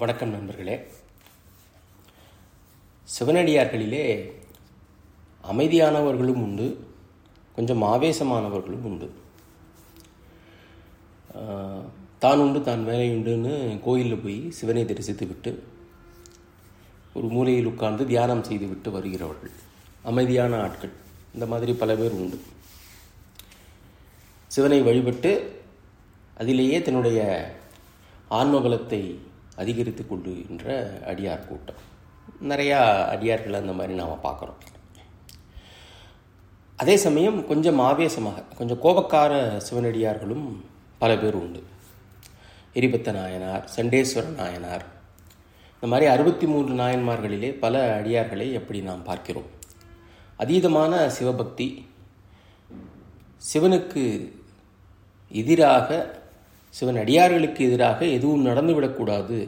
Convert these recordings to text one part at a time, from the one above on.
வணக்கம் நண்பர்களே. சிவனடியார்களிலே அமைதியானவர்களும் உண்டு கொஞ்சம் ஆவேசமானவர்களும் உண்டு. தான் உண்டு தான் வேலை உண்டுன்னு கோயிலில் போய் சிவனை தரிசித்து விட்டு ஒரு மூலையில் உட்கார்ந்து தியானம் செய்து விட்டு வருகிறவர்கள். அமைதியான ஆட்கள். இந்த மாதிரி பல பேர் உண்டு. சிவனை வழிபட்டு அதிலேயே தன்னுடைய ஆன்மபலத்தை அதிகரித்து கொள்ளுகின்ற அடியார் கூட்டம். நிறையா அடியார்கள் அந்த மாதிரி நாம் பார்க்குறோம். அதே சமயம் கொஞ்சம் ஆவேசமாக கொஞ்சம் கோபக்கார சிவனடியார்களும் பல பேர் உண்டு. எரிபத்த நாயனார் சண்டேஸ்வர நாயனார் இந்த மாதிரி அறுபத்தி மூன்று நாயன்மார்களிலே பல அடியார்களை எப்படி நாம் பார்க்கிறோம்? அதீதமான சிவபக்தி சிவனுக்கு எதிராக சிவன் அடியார்களுக்கு எதிராக எதுவும் நடந்துவிடக்கூடாது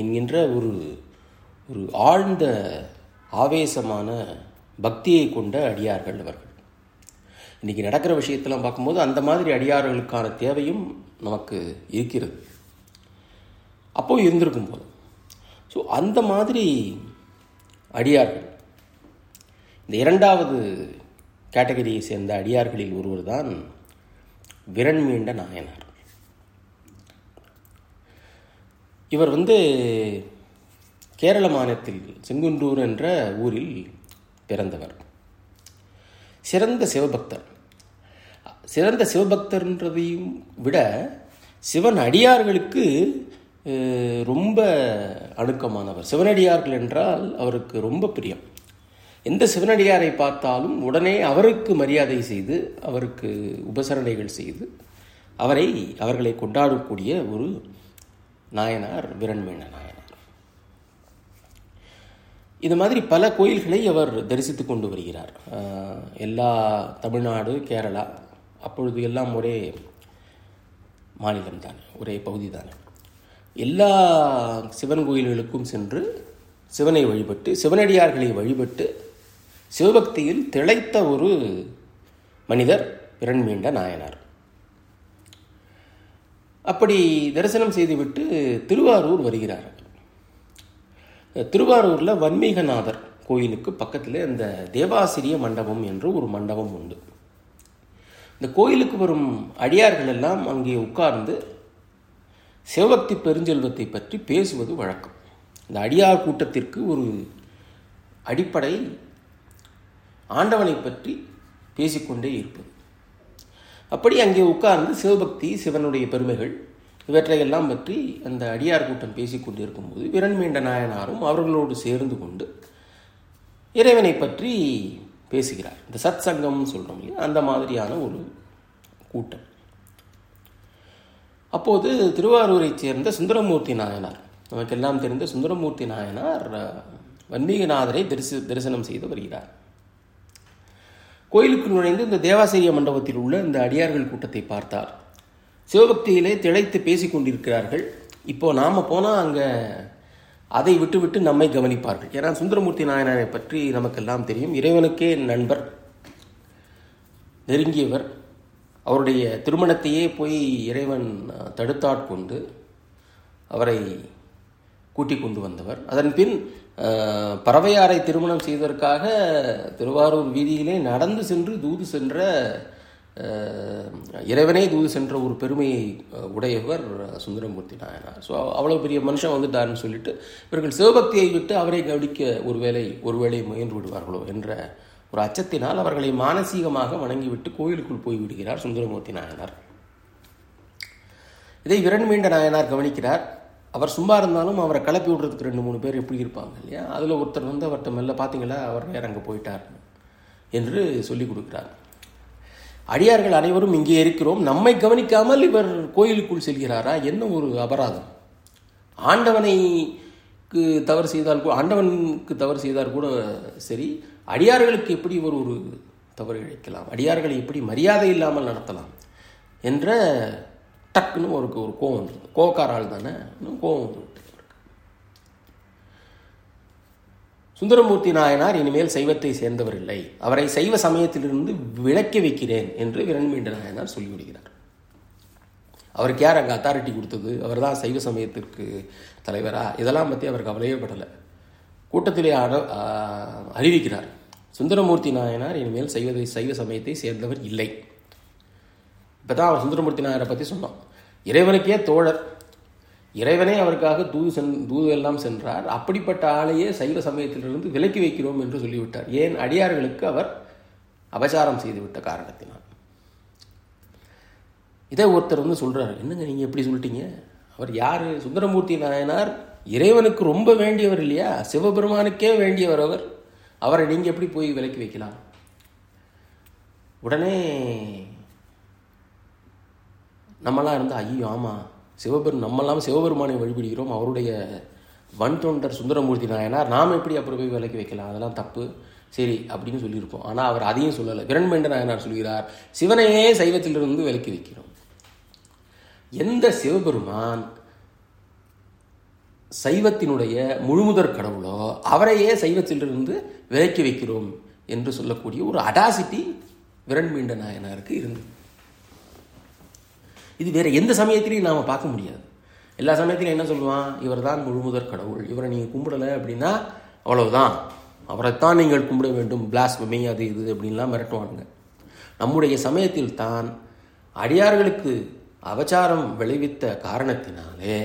என்கின்ற ஒரு ஒரு ஆழ்ந்த ஆவேசமான பக்தியை கொண்ட அடியார்கள் அவர்கள். இன்றைக்கி நடக்கிற விஷயத்தெல்லாம் பார்க்கும்போது அந்த மாதிரி அடியார்களுக்கான தேவையும் நமக்கு இருக்கிறது. அப்போது இருந்திருக்கும் போது. ஸோ அந்த மாதிரி அடியார்கள் இந்த இரண்டாவது கேட்டகரியை சேர்ந்த அடியார்களில் ஒருவர் தான் விரண்மீண்ட நாயனார். இவர் வந்து கேரள மாநிலத்தில் செங்குன்றூர் என்ற ஊரில் பிறந்தவர். சிறந்த சிவபக்தர். சிறந்த சிவபக்தர்ன்றதையும் விட சிவன் அடியார்களுக்கு ரொம்ப அணுக்கமானவர். சிவனடியார்கள் என்றால் அவருக்கு ரொம்ப பிரியம். எந்த சிவனடியாரை பார்த்தாலும் உடனே அவருக்கு மரியாதை செய்து அவருக்கு உபசரணைகள் செய்து அவரை அவர்களை கொண்டாடக்கூடிய ஒரு நாயனார் விரண்மீன நாயனார். இது மாதிரி பல கோயில்களை அவர் தரிசித்து கொண்டு வருகிறார். எல்லா தமிழ்நாடு கேரளா அப்பொழுது எல்லாம் ஒரே மாநிலம்தான் ஒரே பகுதி தானே எல்லா சிவன் கோயில்களுக்கும் சென்று சிவனை வழிபட்டு சிவனடியார்களை வழிபட்டு சிவபக்தியில் திளைத்த ஒரு மனிதர் விரண்மீண்ட நாயனார். அப்படி தரிசனம் செய்துவிட்டு திருவாரூர் வருகிறார். திருவாரூரில் வன்மீகநாதர் கோயிலுக்கு பக்கத்தில் இந்த தேவாசிரிய மண்டபம் என்று ஒரு மண்டபம் உண்டு. இந்த கோயிலுக்கு வரும் அடியார்கள் எல்லாம் அங்கே உட்கார்ந்து சிவபக்தி பெருஞ்செல்வத்தை பற்றி பேசுவது வழக்கம். இந்த அடியார் கூட்டத்திற்கு ஒரு அடிப்படை ஆண்டவனை பற்றி பேசிக்கொண்டே இருப்பது. அப்படி அங்கே உட்கார்ந்து சிவபக்தி சிவனுடைய பெருமைகள் இவற்றையெல்லாம் பற்றி அந்த அடியார் கூட்டம் பேசிக்கொண்டிருக்கும் போது விரண்மீண்ட நாயனாரும் அவர்களோடு சேர்ந்து கொண்டு இறைவனை பற்றி பேசுகிறார். இந்த சத் சங்கம்னு சொல்கிறோம் இல்லையா? அந்த மாதிரியான ஒரு கூட்டம். அப்போது திருவாரூரைச் சேர்ந்த சுந்தரமூர்த்தி நாயனார் நமக்கெல்லாம் தெரிந்த சுந்தரமூர்த்தி நாயனார் வன்மீகநாதரை தரிசி தரிசனம் செய்து வருகிறார். கோயிலுக்கு நுழைந்து இந்த தேவாசிரிய மண்டபத்தில் உள்ள இந்த அடியார்கள் கூட்டத்தை பார்த்தார். சிவபக்தியிலே திளைத்து பேசிக் கொண்டிருக்கிறார்கள். இப்போ நாம் போனால் அங்கே அதை விட்டுவிட்டு நம்மை கவனிப்பார்கள். ஏன்னா சுந்தரமூர்த்தி நாயனாரை பற்றி நமக்கெல்லாம் தெரியும். இறைவனுக்கே நண்பர் நெருங்கியவர். அவருடைய திருமணத்தையே போய் இறைவன் தடுத்தாட்கொண்டு அவரை கூட்டிக் கொண்டு வந்தவர் அதன் பின் பறவையாரை திருமணம் செய்வதற்காக திருவாரூர் வீதியிலே நடந்து சென்று தூது சென்ற இறைவனே தூது சென்ற ஒரு பெருமையை உடையவர் சுந்தரமூர்த்தி நாயனார். ஸோ அவ்வளோ பெரிய மனுஷன் வந்துட்டார்னு சொல்லிட்டு இவர்கள் சிவபக்தியை விட்டு அவரை கவனிக்க ஒருவேளை ஒருவேளை முயன்று விடுவார்களோ என்ற ஒரு அச்சத்தினால் அவர்களை மானசீகமாக வணங்கிவிட்டு கோயிலுக்குள் போய் விடுகிறார் சுந்தரமூர்த்தி நாயனார். இதை விரண்மீண்ட நாயனார் கவனிக்கிறார். அவர் சும்மா இருந்தாலும் அவரை கிளப்பி விடுறதுக்கு ரெண்டு மூணு பேர் எப்படி இருப்பாங்க இல்லையா? அதில் ஒருத்தர் வந்து அவர்கிட்ட மெல்ல பார்த்தீங்களா அவர் வேறு அங்கே போயிட்டார் என்று சொல்லிக் கொடுக்குறார். அடியார்கள் அனைவரும் இங்கே இருக்கிறோம். நம்மை கவனிக்காமல் இவர் கோயிலுக்குள் செல்கிறாரா? என்ன ஒரு அபராதம்? ஆண்டவனைக்கு தவறு செய்தால் கூட ஆண்டவனுக்கு தவறு செய்தால் கூட சரி அடியார்களுக்கு எப்படி இவர் ஒரு தவறு இழைக்கலாம்? அடியார்களை எப்படி மரியாதை இல்லாமல் நடத்தலாம்? என்ற டக்குன்னு ஒரு ஒரு கோவம் வந்துடுது கோவக்கார ஆள் தானே? இன்னும் கோவம் வந்து சுந்தரமூர்த்தி நாயனார் இனிமேல் சைவத்தை சேர்ந்தவர் இல்லை. அவரை சைவ சமயத்திலிருந்து விலக்கி வைக்கிறேன் என்று விரண்மீண்ட நாயனார் சொல்லிவிடுகிறார். அவருக்கு யார் அங்கே அத்தாரிட்டி கொடுத்தது? அவர் தான் சைவ சமயத்திற்கு தலைவரா? இதெல்லாம் பற்றி அவர் கவலையே படலை. கூட்டத்திலே அறிவிக்கிறார். சுந்தரமூர்த்தி நாயனார் இனிமேல் சைவ சைவ சமயத்தை சேர்ந்தவர் இல்லை. இப்போ தான் அவர் சுந்தரமூர்த்தி நாயரை பற்றி சொன்னோம். இறைவனுக்கே தோழர். இறைவனே அவருக்காக தூது சென் தூது எல்லாம் சென்றார். அப்படிப்பட்ட ஆளையே சைவ சமயத்திலிருந்து விலக்கி வைக்கிறோம் என்று சொல்லிவிட்டார். ஏன்? அடியார்களுக்கு அவர் அபசாரம் செய்துவிட்ட காரணத்தினால். இதை ஒருத்தர் வந்து சொல்றாரு. என்னங்க நீங்கள் எப்படி சொல்லிட்டீங்க? அவர் யார்? சுந்தரமூர்த்தி நாயனார் இறைவனுக்கு ரொம்ப வேண்டியவர் இல்லையா? சிவபெருமானுக்கே வேண்டியவர் அவர். அவரை நீங்கள் எப்படி போய் விலக்கி வைக்கலாம்? உடனே நம்மளாம் இருந்தால் ஐயோ ஆமாம் சிவபெரும் நம்மெல்லாம் சிவபெருமானை வழிபடுகிறோம் அவருடைய வன் தொண்டர் சுந்தரமூர்த்தி நாயனார் நாம் எப்படி அப்புறம் போய் விலைக்கு வைக்கலாம்? அதெல்லாம் தப்பு. சரி அப்படின்னு சொல்லியிருப்போம். ஆனால் அவர் அதையும் சொல்லலை. விரண்மேண்ட நாயனார் சொல்கிறார் சிவனையே சைவத்திலிருந்து விலக்கி வைக்கிறோம். எந்த சிவபெருமான் சைவத்தினுடைய முழுமுதற் கடவுளோ அவரையே சைவத்திலிருந்து விலக்கி வைக்கிறோம் என்று சொல்லக்கூடிய ஒரு அடாசிட்டி விரண்மீண்ட நாயனாருக்கு இருந்தது. இது வேறு எந்த சமயத்திலையும் நாம் பார்க்க முடியாது. எல்லா சமயத்திலையும் என்ன சொல்லுவான்? இவர் தான் முழுமுதற் கடவுள். இவரை நீங்கள் கும்பிடலை அப்படின்னா அவ்வளவுதான். அவரைத்தான் நீங்கள் கும்பிட வேண்டும். பிளாஸ்பமி அது இது அப்படின்லாம் மிரட்டுவானுங்க. நம்முடைய சமயத்தில் தான் அடியார்களுக்கு அவச்சாரம் விளைவித்த காரணத்தினாலே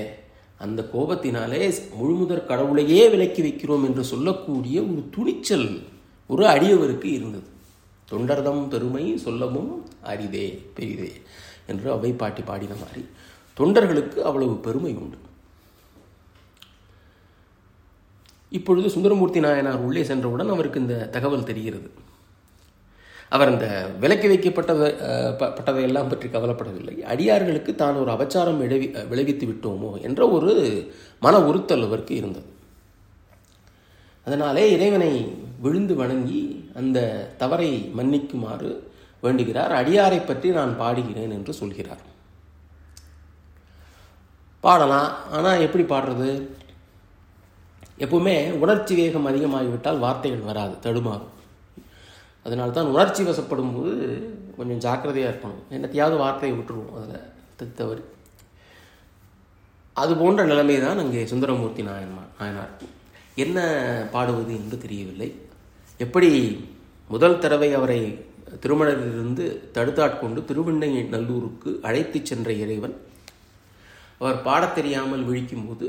அந்த கோபத்தினாலே முழுமுதற் கடவுளையே விலக்கி வைக்கிறோம் என்று சொல்லக்கூடிய ஒரு துணிச்சல் ஒரு அடியவருக்கு இருந்தது. தொண்டர்தம் பெருமை சொல்லவும் அரிதே பெரிதே. என்று அவை பாட்டி பாடின மாதிரி. தொண்டர்களுக்கு அவ்வளவு பெருமை உண்டு. இப்பொழுது சுந்தரமூர்த்தி நாயனார் உள்ளே சென்றவுடன் அவருக்கு இந்த தகவல் தெரிகிறது. அவர் இந்த விலக்கி வைக்கப்பட்டதை பட்டதையெல்லாம் பற்றி கவலைப்படவில்லை. அடியார்களுக்கு தான் ஒரு அபச்சாரம் விளைவி விளைவித்து விட்டோமோ என்ற ஒரு மன உறுத்தல் அவருக்கு இருந்தது. அதனாலே இறைவனை விழுந்து வணங்கி அந்த தவறை மன்னிக்குமாறு வேண்டுகிறார். அடியாரை பற்றி நான் பாடுகிறேன் என்று சொல்கிறார். பாடலாம். ஆனால் எப்படி பாடுறது? எப்பவுமே உணர்ச்சி வேகம் அதிகமாகிவிட்டால் வார்த்தைகள் வராது தடுமாறும். அதனால தான் உணர்ச்சி வசப்படும் போது கொஞ்சம் ஜாக்கிரதையாக இருக்கணும். என்னத்தையாவது வார்த்தையை விட்டுருவோம் அதில் தவறு. அது போன்ற நிலைமை தான் அங்கே சுந்தரமூர்த்தி நாயன்மார் நாயனார். என்ன பாடுவது என்று தெரியவில்லை. எப்படி முதல் தடவை அவரை திருமணத்திலிருந்து தடுத்தாட்கொண்டு திருவண்ணை நல்லூருக்கு அழைத்துச் சென்ற இறைவன் அவர் பாடத் தெரியாமல் விழிக்கும்போது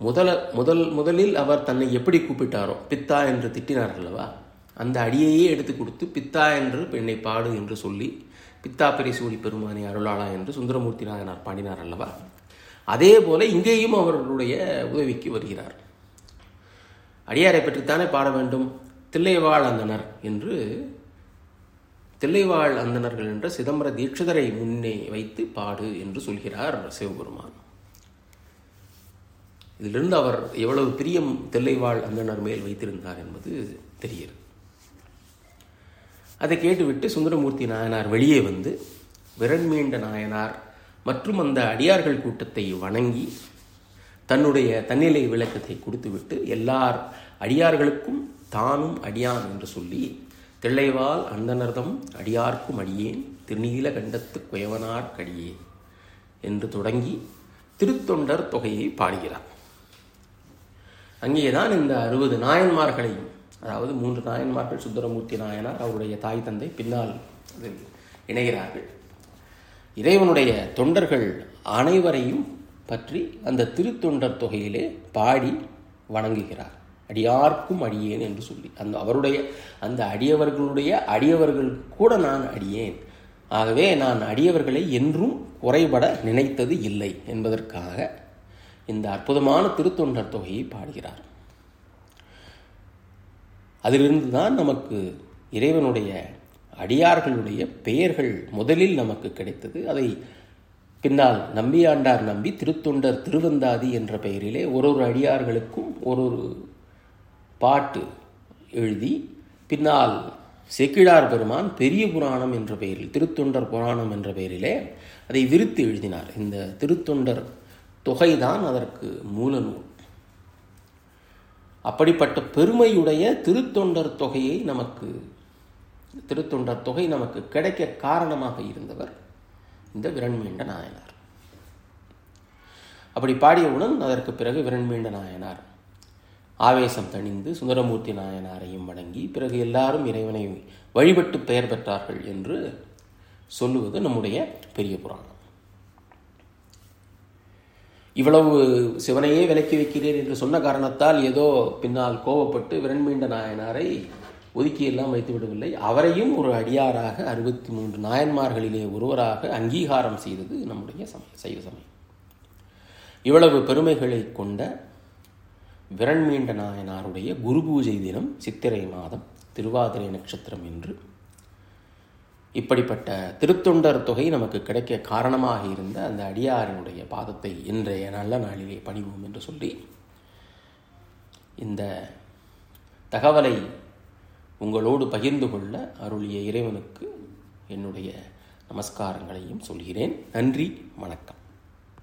முதல முதல் முதலில் அவர் தன்னை எப்படி கூப்பிட்டாரோ பித்தா என்று திட்டினார் அல்லவா அந்த அடியையே எடுத்து கொடுத்து பித்தா என்று பெண்ணை பாடு என்று சொல்லி பித்தா பெரிசூடி பெருமானி அருளாளா என்று சுந்தரமூர்த்தி நாயனார் பாடினார் அல்லவா அதே போல இங்கேயும் அவர்களுடைய உதவிக்கு வருகிறார். அடியாரை பற்றித்தானே பாட வேண்டும்? தில்லைவாழ் அந்தனர் என்று தில்லைவாழ் அந்தணர்கள் என்ற சிதம்பர தீட்சிதரை முன்னே வைத்து பாடு என்று சொல்கிறார் சிவபெருமான். இதிலிருந்து அவர் எவ்வளவு பிரியம் தில்லைவாழ் அந்தனர் மேல் வைத்திருந்தார் என்பது தெரிகிறது அதை கேட்டுவிட்டு சுந்தரமூர்த்தி நாயனார் வெளியே வந்து விரண்மீண்ட நாயனார் மற்றும் அந்த அடியார்கள் கூட்டத்தை வணங்கி தன்னுடைய தன்னிலை விளக்கத்தை கொடுத்துவிட்டு எல்லார் அடியார்களுக்கும் தானும் அடியான் என்று சொல்லி தில்லைவால் அந்தனர்தம் அடியார்க்கும் அடியேன் திருநீல கண்டத்து குயவனார்க்கடியே கடியேன் என்று தொடங்கி திருத்தொண்டர் தொகையை பாடுகிறார். அங்கேதான் இந்த அறுபது நாயன்மார்களையும் அதாவது மூன்று நாயன்மார்கள் சுந்தரமூர்த்தி நாயனார் அவருடைய தாய் தந்தை பின்னால் அதில் இணைகிறார்கள். இறைவனுடைய தொண்டர்கள் அனைவரையும் பற்றி அந்த திருத்தொண்டர் தொகையிலே பாடி வணங்குகிறார். அடியார்க்கும் அடியேன் என்று சொல்லி அந்த அவருடைய அந்த அடியவர்களுடைய அடியவர்கள் கூட நான் அடியேன். ஆகவே நான் அடியவர்களை என்றும் குறைபட நினைத்தது இல்லை என்பதற்காக இந்த அற்புதமான திருத்தொண்டர் தொகையை பாடுகிறார். அதிலிருந்து தான் நமக்கு இறைவனுடைய அடியார்களுடைய பெயர்கள் முதலில் நமக்கு கிடைத்தது. அதை பின்னால் நம்பியாண்டார் நம்பி திருத்தொண்டர் திருவந்தாதி என்ற பெயரிலே ஒரு ஒரு அடியார்களுக்கும் ஒரு ஒரு பாட்டு எழுதி பின்னால் செக்கிழார் பெருமான் பெரிய புராணம் என்ற பெயரில் திருத்தொண்டர் புராணம் என்ற பெயரிலே அதை விரித்து எழுதினார். இந்த திருத்தொண்டர் தொகைதான் அதற்கு மூல நூல். அப்படிப்பட்ட பெருமையுடைய திருத்தொண்டர் தொகையை நமக்கு திருத்தொண்டர் தொகை நமக்கு கிடைக்க காரணமாக இருந்தவர் இந்த விரண்மீண்ட நாயனார். அப்படி பாடியவுடன் அதற்கு பிறகு விரண்மீண்ட நாயனார். ஆவேசம் தணிந்து சுந்தரமூர்த்தி நாயனாரையும் வணங்கி பிறகு எல்லாரும் இறைவனை வழிபட்டு பெயர் பெற்றார்கள் என்று சொல்லுவது நம்முடைய பெரிய புராணம். இவ்வளவு சிவனையே விலக்கி வைக்கிறேன் என்று சொன்ன காரணத்தால் ஏதோ பின்னால் கோபப்பட்டு விரண்மீண்ட நாயனாரை ஒதுக்கியெல்லாம் வைத்து விடவில்லை. அவரையும் ஒரு அடியாராக அறுபத்தி மூன்று நாயன்மார்களிலே ஒருவராக அங்கீகாரம் செய்தது நம்முடைய சமயம் சைவ சமயம். இவ்வளவு பெருமைகளை கொண்ட விரண்மீண்ட நாயனாருடைய குரு பூஜை தினம் சித்திரை மாதம் திருவாதிரை நட்சத்திரம் என்று. இப்படிப்பட்ட திருத்தொண்டர் தொகை நமக்கு கிடைக்க காரணமாக இருந்த அந்த அடியாரினுடைய பாதத்தை இன்றைய நல்ல நாளிலே பணிவோம் என்று சொல்லி இந்த தகவலை உங்களோடு பகிர்ந்து கொள்ள அருளிய இறைவனுக்கு என்னுடைய நமஸ்காரங்களையும் சொல்கிறேன். நன்றி வணக்கம்.